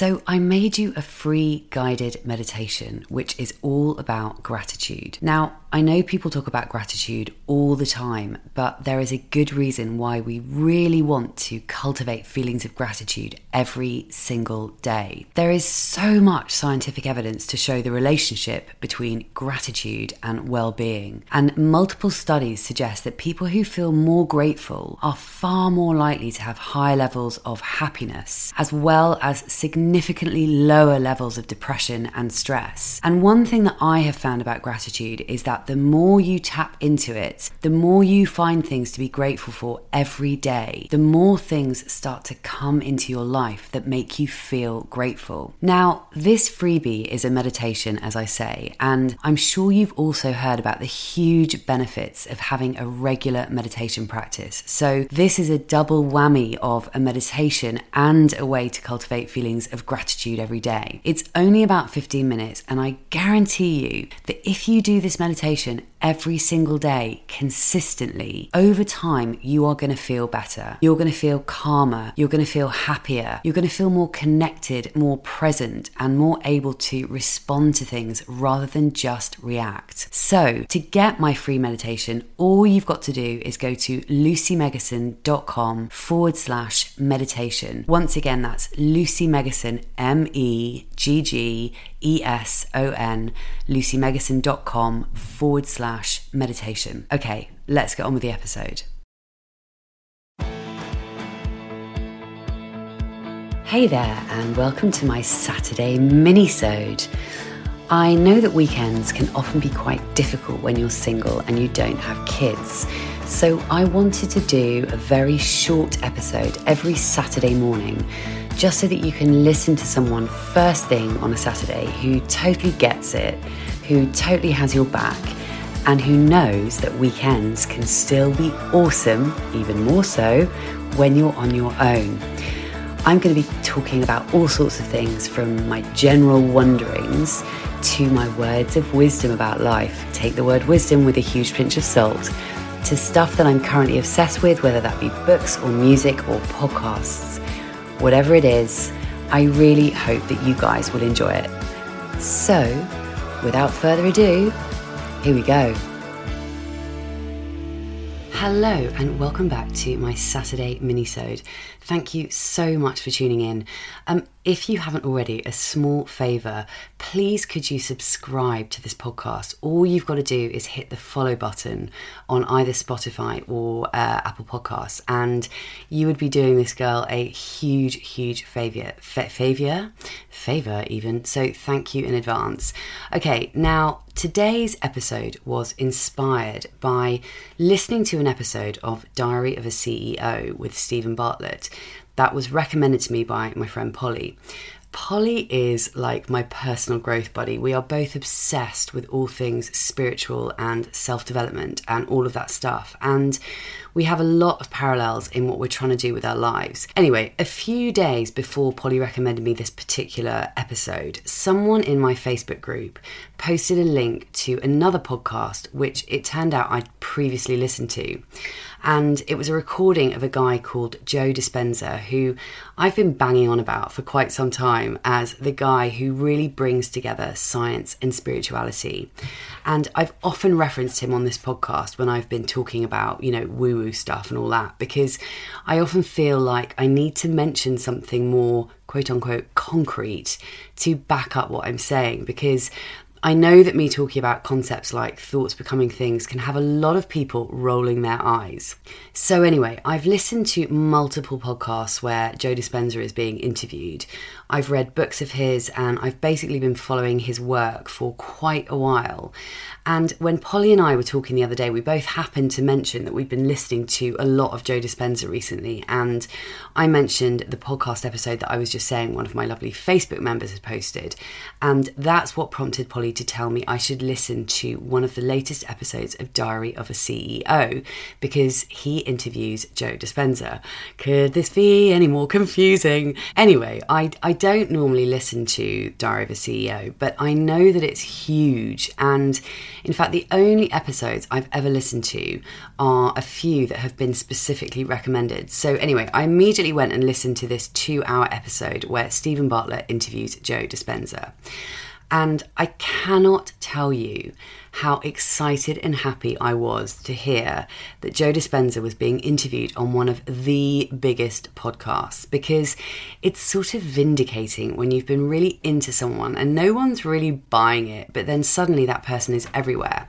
So, I made you a free guided meditation, which is all about gratitude. Now, I know people talk about gratitude all the time, but there is a good reason why we really want to cultivate feelings of gratitude every single day. There is so much scientific evidence to show the relationship between gratitude and well being, and multiple studies suggest that people who feel more grateful are far more likely to have high levels of happiness, as well as significantly lower levels of depression and stress. And one thing that I have found about gratitude is that the more you tap into it, the more you find things to be grateful for every day, the more things start to come into your life that make you feel grateful. Now, this freebie is a meditation, as I say, and I'm sure you've also heard about the huge benefits of having a regular meditation practice. So, this is a double whammy of a meditation and a way to cultivate feelings of gratitude every day. It's only about 15 minutes, and I guarantee you that if you do this meditation, meditation every single day consistently, over time, you are going to feel better. You're going to feel calmer. You're going to feel happier. You're going to feel more connected, more present, and more able to respond to things rather than just react. So, to get my free meditation, all you've got to do is go to lucymeggeson.com forward slash meditation. Once again, that's Lucy Meggeson, M E G G E S O N, lucymeggeson.com forward slash meditation. Okay, let's get on with the episode. Hey there, and welcome to my Saturday mini-sode. I know that weekends can often be quite difficult when you're single and you don't have kids. So I wanted to do a very short episode every Saturday morning just so that you can listen to someone first thing on a Saturday who totally gets it, who totally has your back, and who knows that weekends can still be awesome, even more so, when you're on your own. I'm going to be talking about all sorts of things from my general wonderings to my words of wisdom about life. Take the word wisdom with a huge pinch of salt. To stuff that I'm currently obsessed with, whether that be books or music or podcasts whatever it is, I really hope that you guys will enjoy it. So, without further ado, here we go. Hello and welcome back to my Saturday minisode. Thank you so much for tuning in. Um, if you haven't already, a small favour, please could you subscribe to this podcast? All you've got to do is hit the follow button on either Spotify or uh, Apple Podcasts, and you would be doing this girl a huge, huge favour. Favour? Favour, even. So thank you in advance. Okay, now today's episode was inspired by listening to an episode of Diary of a CEO with Steven Bartlett that was recommended to me by my friend Polly. Polly is like my personal growth buddy. We are both obsessed with all things spiritual and self development and all of that stuff. And we have a lot of parallels in what we're trying to do with our lives. Anyway, a few days before Polly recommended me this particular episode, someone in my Facebook group posted a link to another podcast, which it turned out I'd previously listened to and it was a recording of a guy called Joe Dispenza, who I've been banging on about for quite some time as the guy who really brings together science and spirituality. And I've often referenced him on this podcast when I've been talking about, you know, woo stuff and all that, because I often feel like I need to mention something more quote unquote concrete to back up what I'm saying because I know that me talking about concepts like thoughts becoming things can have a lot of people rolling their eyes. So, anyway, I've listened to multiple podcasts where Joe Dispenza is being interviewed. I've read books of his and I've basically been following his work for quite a while. And when Polly and I were talking the other day, we both happened to mention that we've been listening to a lot of Joe Dispenza recently. And I mentioned the podcast episode that I was just saying one of my lovely Facebook members had posted. And that's what prompted Polly to tell me I should listen to one of the latest episodes of Diary of a CEO because he interviews Joe Dispenza. Could this be any more confusing? Anyway, I, I don't normally listen to Diary of a CEO, but I know that it's huge. And in fact, the only episodes I've ever listened to are a few that have been specifically recommended. So, anyway, I immediately went and listened to this two hour episode where Steven Bartlett interviews Joe Dispenza. And I cannot tell you how excited and happy I was to hear that Joe Dispenza was being interviewed on one of the biggest podcasts because it's sort of vindicating when you've been really into someone and no one's really buying it, but then suddenly that person is everywhere.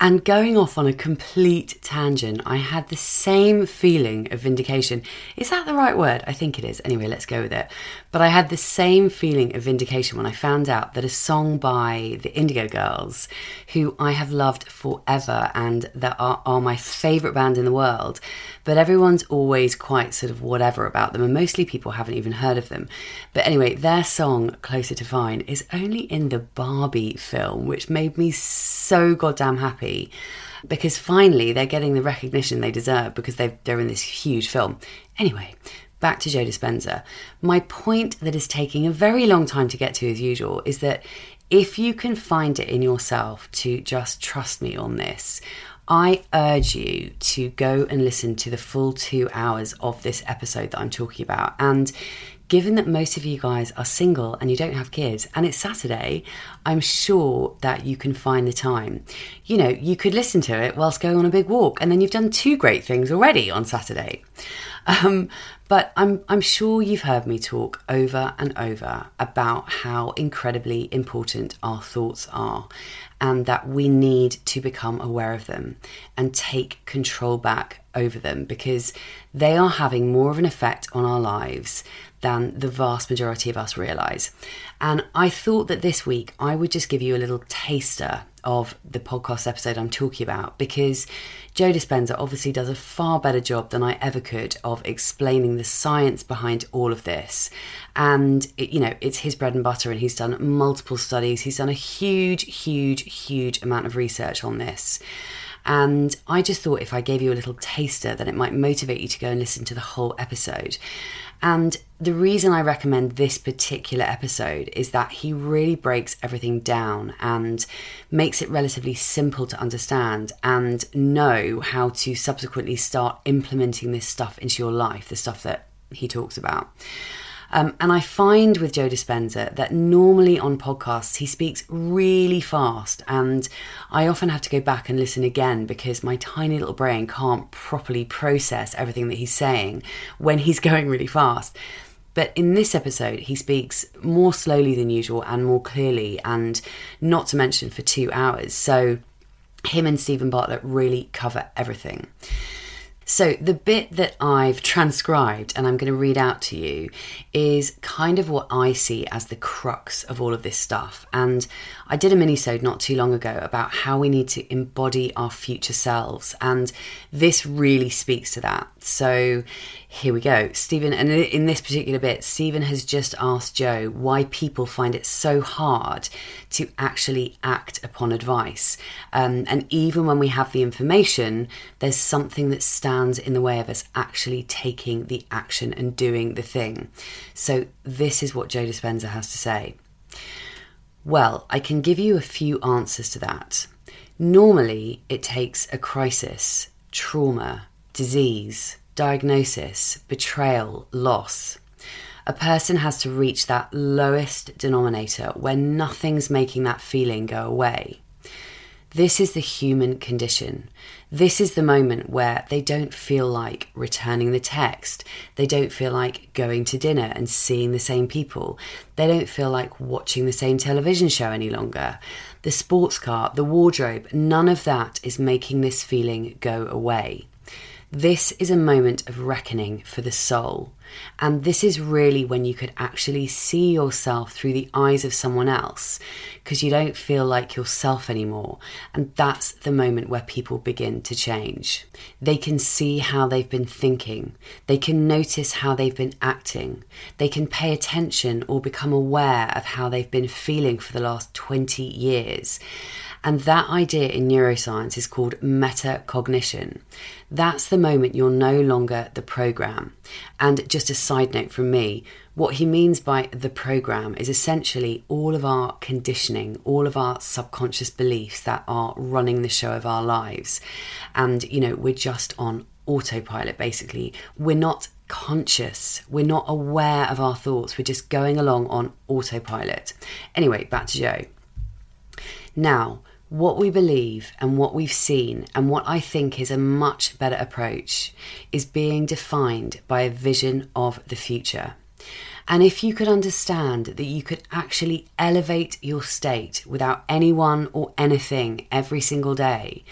And going off on a complete tangent, I had the same feeling of vindication. Is that the right word? I think it is. Anyway, let's go with it. But I had the same feeling of vindication when I found out that a song by the Indigo Girls, who I have loved forever and that are, are my favourite band in the world, but everyone's always quite sort of whatever about them, and mostly people haven't even heard of them. But anyway, their song, Closer to Fine, is only in the Barbie film, which made me so goddamn happy happy because finally they're getting the recognition they deserve because they're in this huge film. Anyway, back to Joe Dispenza. My point that is taking a very long time to get to, as usual, is that if you can find it in yourself to just trust me on this, I urge you to go and listen to the full two hours of this episode that I'm talking about. And given that most of you guys are single and you don't have kids and it's Saturday, I'm sure that you can find the time. You know, you could listen to it whilst going on a big walk and then you've done two great things already on Saturday. Um, but I'm, I'm sure you've heard me talk over and over about how incredibly important our thoughts are and that we need to become aware of them and take control back over them because they are having more of an effect on our lives than the vast majority of us realize. And I thought that this week I would just give you a little taster of the podcast episode I'm talking about because Joe Dispenza obviously does a far better job than I ever could of explaining the science behind all of this. And, it, you know, it's his bread and butter, and he's done multiple studies. He's done a huge, huge, huge amount of research on this. And I just thought if I gave you a little taster, then it might motivate you to go and listen to the whole episode. And the reason I recommend this particular episode is that he really breaks everything down and makes it relatively simple to understand and know how to subsequently start implementing this stuff into your life, the stuff that he talks about. Um, and I find with Joe Dispenza that normally on podcasts he speaks really fast, and I often have to go back and listen again because my tiny little brain can't properly process everything that he's saying when he's going really fast. But in this episode, he speaks more slowly than usual and more clearly, and not to mention for two hours. So, him and Steven Bartlett really cover everything. So, the bit that I've transcribed and I'm going to read out to you is kind of what I see as the crux of all of this stuff. And I did a mini-sode not too long ago about how we need to embody our future selves. And this really speaks to that. So, here we go. Steven, and in this particular bit, Steven has just asked Joe why people find it so hard to actually act upon advice. Um, and even when we have the information, there's something that stands in the way of us actually taking the action and doing the thing. So, this is what Joe Dispenza has to say. Well, I can give you a few answers to that. Normally, it takes a crisis, trauma, disease, diagnosis, betrayal, loss. A person has to reach that lowest denominator where nothing's making that feeling go away. This is the human condition. This is the moment where they don't feel like returning the text. They don't feel like going to dinner and seeing the same people. They don't feel like watching the same television show any longer. The sports car, the wardrobe, none of that is making this feeling go away. This is a moment of reckoning for the soul. And this is really when you could actually see yourself through the eyes of someone else because you don't feel like yourself anymore. And that's the moment where people begin to change. They can see how they've been thinking, they can notice how they've been acting, they can pay attention or become aware of how they've been feeling for the last 20 years. And that idea in neuroscience is called metacognition. That's the moment you're no longer the program. And just a side note from me, what he means by the program is essentially all of our conditioning, all of our subconscious beliefs that are running the show of our lives. And, you know, we're just on autopilot basically. We're not conscious. We're not aware of our thoughts. We're just going along on autopilot. Anyway, back to Joe. Now, what we believe and what we've seen, and what I think is a much better approach, is being defined by a vision of the future. And if you could understand that you could actually elevate your state without anyone or anything every single day,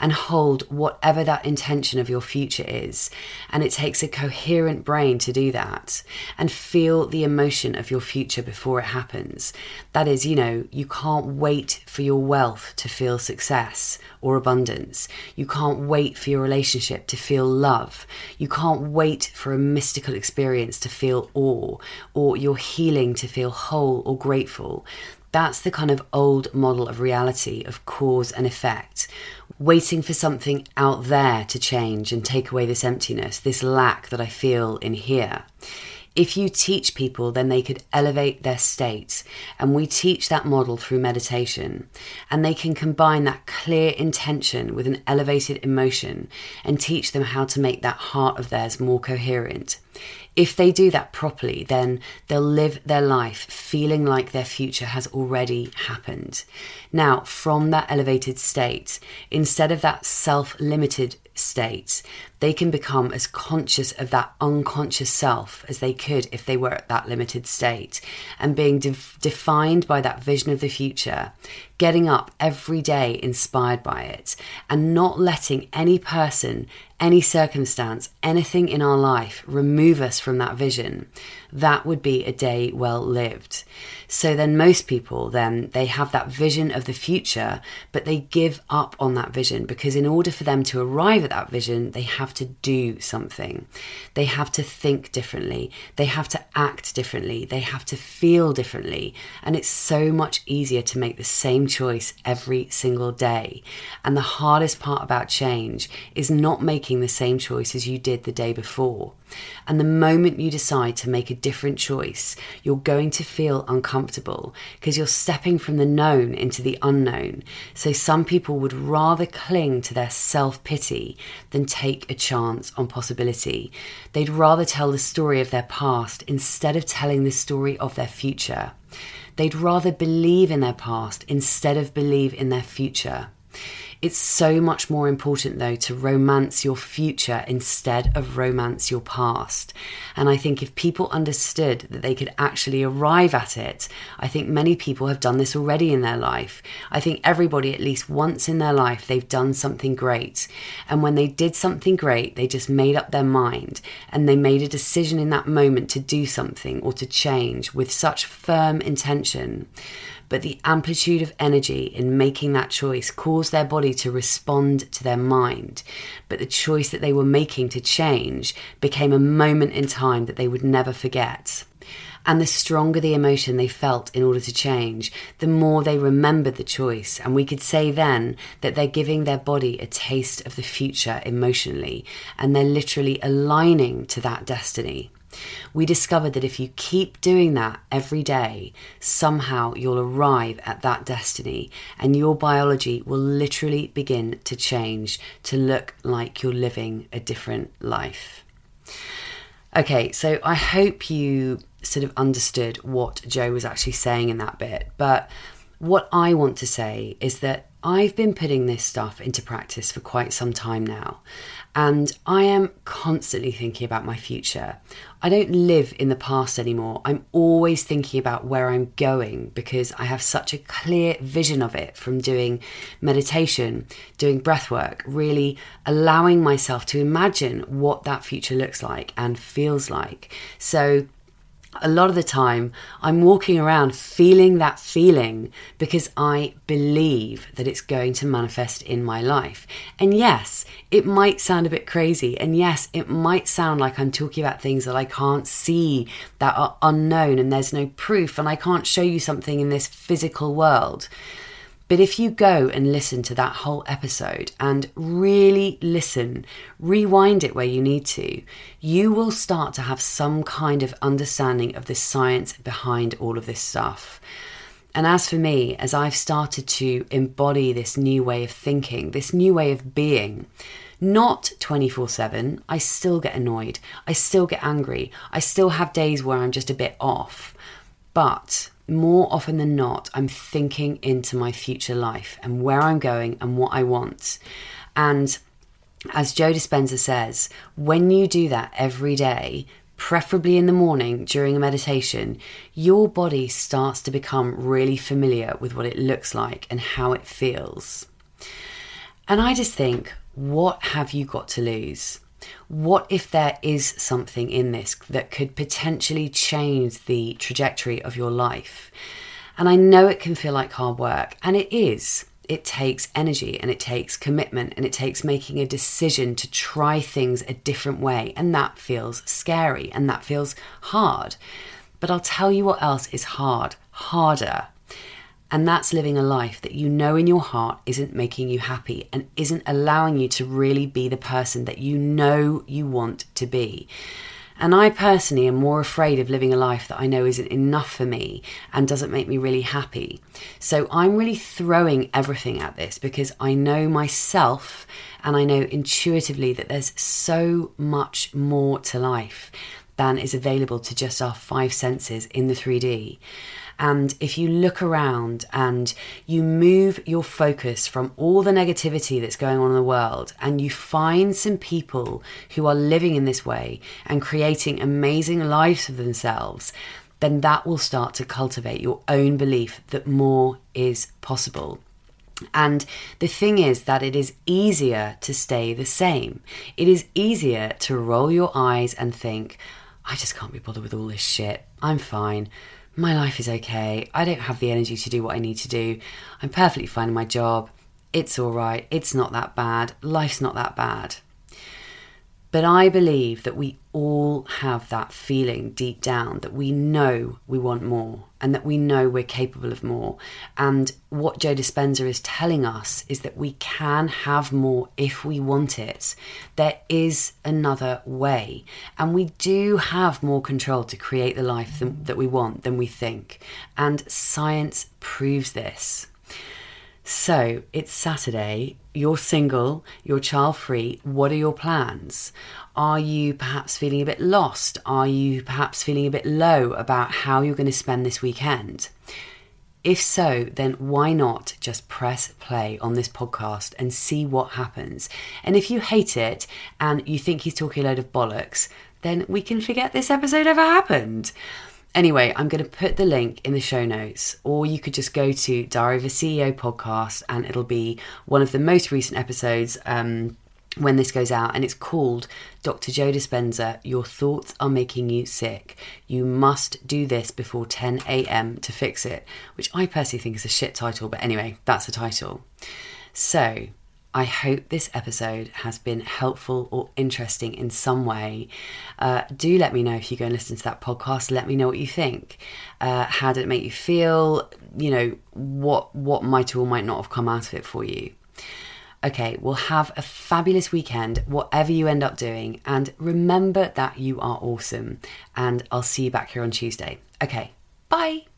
and hold whatever that intention of your future is. And it takes a coherent brain to do that and feel the emotion of your future before it happens. That is, you know, you can't wait for your wealth to feel success or abundance. You can't wait for your relationship to feel love. You can't wait for a mystical experience to feel awe or your healing to feel whole or grateful. That's the kind of old model of reality of cause and effect, waiting for something out there to change and take away this emptiness, this lack that I feel in here. If you teach people, then they could elevate their state. And we teach that model through meditation. And they can combine that clear intention with an elevated emotion and teach them how to make that heart of theirs more coherent. If they do that properly, then they'll live their life feeling like their future has already happened. Now, from that elevated state, instead of that self limited state, they can become as conscious of that unconscious self as they could if they were at that limited state. And being de- defined by that vision of the future, getting up every day inspired by it, and not letting any person, any circumstance, anything in our life remove us from that vision, that would be a day well lived. So then most people then they have that vision of the future, but they give up on that vision because in order for them to arrive at that vision, they have to do something. They have to think differently. They have to act differently. They have to feel differently. And it's so much easier to make the same choice every single day. And the hardest part about change is not making the same choice as you did the day before. And the moment you decide to make a different choice, you're going to feel uncomfortable because you're stepping from the known into the unknown. So some people would rather cling to their self pity than take a chance on possibility. They'd rather tell the story of their past instead of telling the story of their future. They'd rather believe in their past instead of believe in their future. It's so much more important, though, to romance your future instead of romance your past. And I think if people understood that they could actually arrive at it, I think many people have done this already in their life. I think everybody, at least once in their life, they've done something great. And when they did something great, they just made up their mind and they made a decision in that moment to do something or to change with such firm intention but the amplitude of energy in making that choice caused their body to respond to their mind. But the choice that they were making to change became a moment in time that they would never forget. And the stronger the emotion they felt in order to change, the more they remembered the choice. And we could say then that they're giving their body a taste of the future emotionally, and they're literally aligning to that destiny. We discovered that if you keep doing that every day, somehow you'll arrive at that destiny and your biology will literally begin to change to look like you're living a different life. Okay, so I hope you sort of understood what Joe was actually saying in that bit, but what I want to say is that I've been putting this stuff into practice for quite some time now, and I am constantly thinking about my future. I don't live in the past anymore. I'm always thinking about where I'm going because I have such a clear vision of it from doing meditation, doing breath work, really allowing myself to imagine what that future looks like and feels like. So a lot of the time I'm walking around feeling that feeling because I believe that it's going to manifest in my life. And yes, it might sound a bit crazy. And yes, it might sound like I'm talking about things that I can't see, that are unknown, and there's no proof, and I can't show you something in this physical world. But if you go and listen to that whole episode and really listen, rewind it where you need to, you will start to have some kind of understanding of the science behind all of this stuff. And as for me, as I've started to embody this new way of thinking, this new way of being, not 24 7, I still get annoyed, I still get angry, I still have days where I'm just a bit off. But more often than not, I'm thinking into my future life and where I'm going and what I want. And as Joe Dispenza says, when you do that every day, preferably in the morning during a meditation, your body starts to become really familiar with what it looks like and how it feels. And I just think, what have you got to lose? What if there is something in this that could potentially change the trajectory of your life? And I know it can feel like hard work, and it is. It takes energy and it takes commitment and it takes making a decision to try things a different way. And that feels scary and that feels hard. But I'll tell you what else is hard, harder and that's living a life that you know in your heart isn't making you happy and isn't allowing you to really be the person that you know you want to be. And I personally am more afraid of living a life that I know isn't enough for me and doesn't make me really happy. So I'm really throwing everything at this because I know myself and I know intuitively that there's so much more to life than is available to just our five senses in the 3D. And if you look around and you move your focus from all the negativity that's going on in the world and you find some people who are living in this way and creating amazing lives for themselves, then that will start to cultivate your own belief that more is possible. And the thing is that it is easier to stay the same. It is easier to roll your eyes and think, I just can't be bothered with all this shit. I'm fine my life is okay. I don't have the energy to do what I need to do. I'm perfectly fine in my job. It's all right. It's not that bad. Life's not that bad. But I believe that we all have that feeling deep down that we know we want more and that we know we're capable of more. And what Joe Dispenza is telling us is that we can have more if we want it. There is another way. And we do have more control to create the life that we want than we think. And science proves this. So it's Saturday, you're single, you're child free. What are your plans? Are you perhaps feeling a bit lost? Are you perhaps feeling a bit low about how you're going to spend this weekend? If so, then why not just press play on this podcast and see what happens? And if you hate it and you think he's talking a load of bollocks, then we can forget this episode ever happened. Anyway, I'm going to put the link in the show notes, or you could just go to Diary of a CEO podcast and it'll be one of the most recent episodes um, when this goes out, and it's called Dr. Joe Dispenza Your Thoughts Are Making You Sick. You must do this before 10 a.m. to fix it, which I personally think is a shit title, but anyway, that's the title. So, I hope this episode has been helpful or interesting in some way. Uh, do let me know if you go and listen to that podcast. Let me know what you think. Uh, how did it make you feel? You know what what might or might not have come out of it for you. Okay, well, have a fabulous weekend, whatever you end up doing, and remember that you are awesome. And I'll see you back here on Tuesday. Okay, bye.